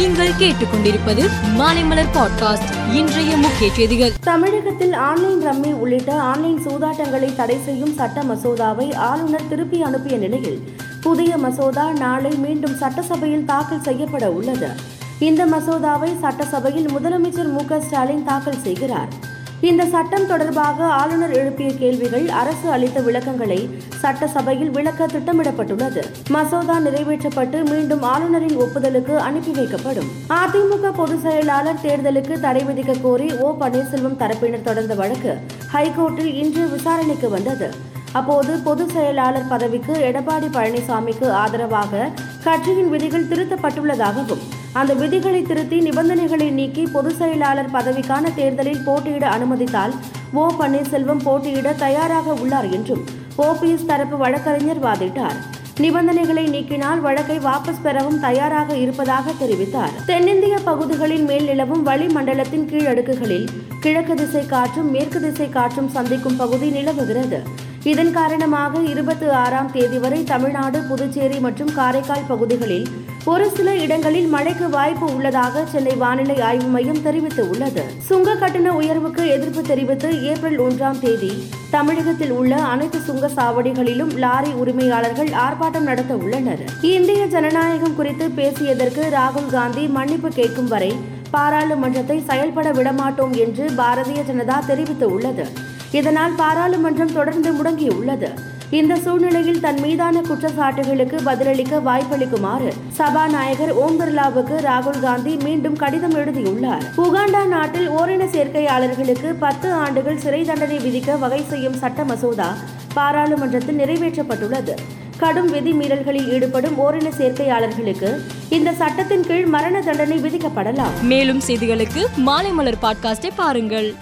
நீங்கள் கேட்டுக்கொண்டிருப்பது மாலைமலர் பாட்காஸ்ட் இன்றைய முக்கிய செய்திகள். தமிழகத்தில் ஆன்லைன் ரம்மி உள்ளிட்ட ஆன்லைன் சூதாட்டங்களை தடை செய்யும் சட்ட மசோதாவை ஆளுநர் திருப்பி அனுப்பிய நிலையில் புதிய மசோதா நாளை மீண்டும் சட்டசபையில் தாக்கல் செய்யப்பட உள்ளது. இந்த மசோதாவை சட்டசபையில் முதலமைச்சர் மு ஸ்டாலின் தாக்கல் செய்கிறார். இந்த சட்டம் தொடர்பாக ஆளுநர் எழுப்பிய கேள்விகள் அரசு அளித்த விளக்கங்களை சட்டசபையில் விளக்க திட்டமிடப்பட்டுள்ளது. மசோதா நிறைவேற்றப்பட்டு மீண்டும் ஆளுநரின் ஒப்புதலுக்கு அனுப்பி வைக்கப்படும். அதிமுக பொதுச் செயலாளர் தேர்தலுக்கு தடை விதிக்க கோரி ஓ பன்னீர்செல்வம் தரப்பினர் தொடர்ந்த வழக்கு ஹைகோர்ட்டில் இன்று விசாரணைக்கு வந்தது. அப்போது பொதுச் செயலாளர் பதவிக்கு எடப்பாடி பழனிசாமிக்கு ஆதரவாக கட்சியின் விதிகள் திருத்தப்பட்டுள்ளதாகவும் அந்த விதிகளை திருத்தி நிபந்தனைகளை நீக்கி பொதுச் செயலாளர் பதவிக்கான தேர்தலில் போட்டியிட அனுமதித்தால் ஓ பன்னீர்செல்வம் போட்டியிட தயாராக உள்ளார் என்றும் ஓபிஎஸ் தரப்பு வழக்கறிஞர் வாதிட்டார். நிபந்தனைகளை நீக்கினால் வழக்கை வாபஸ் பெறவும் தயாராக இருப்பதாக தெரிவித்தார். தென்னிந்திய பகுதிகளில் மேல் நிலவும் வளிமண்டலத்தின் கீழடுக்குகளில் கிழக்கு திசை காற்றும் மேற்கு திசை காற்றும் சந்திக்கும் பகுதி நிலவுகிறது. இதன் காரணமாக இருபத்தி ஆறாம் தேதி வரை தமிழ்நாடு புதுச்சேரி மற்றும் காரைக்கால் பகுதிகளில் ஒரு சில இடங்களில் மழைக்கு வாய்ப்பு உள்ளதாக சென்னை வானிலை ஆய்வு மையம் தெரிவித்துள்ளது. சுங்க கட்டண உயர்வுக்கு எதிர்ப்பு தெரிவித்து ஏப்ரல் ஒன்றாம் தேதி தமிழகத்தில் உள்ள அனைத்து சுங்க சாவடிகளிலும் லாரி உரிமையாளர்கள் ஆர்ப்பாட்டம் நடத்த உள்ளனர். இந்திய ஜனநாயகம் குறித்து பேசியதற்கு ராகுல் காந்தி மன்னிப்பு கேட்கும் வரை பாராளுமன்றத்தை செயல்பட விடமாட்டோம் என்று பாரதிய ஜனதா தெரிவித்துள்ளது. இதனால் பாராளுமன்றம் தொடர்ந்து முடங்கியுள்ளது. இந்த சூழ்நிலையில் தன் மீதான குற்றச்சாட்டுகளுக்கு பதிலளிக்க வாய்ப்பளிக்குமாறு சபாநாயகர் ஓம் பிர்லாவுக்கு ராகுல் காந்தி மீண்டும் கடிதம் எழுதியுள்ளார். உகாண்டா நாட்டில் ஓரின சேர்க்கையாளர்களுக்கு பத்து ஆண்டுகள் சிறை தண்டனை விதிக்க வகை செய்யும் சட்ட மசோதா பாராளுமன்றத்தில் நிறைவேற்றப்பட்டுள்ளது. கடும் விதி மீறல்களில் ஈடுபடும் ஓரின சேர்க்கையாளர்களுக்கு இந்த சட்டத்தின் கீழ் மரண தண்டனை விதிக்கப்படலாம். மேலும் செய்திகளுக்கு மாலைமலர் பாட்காஸ்டை பாருங்கள்.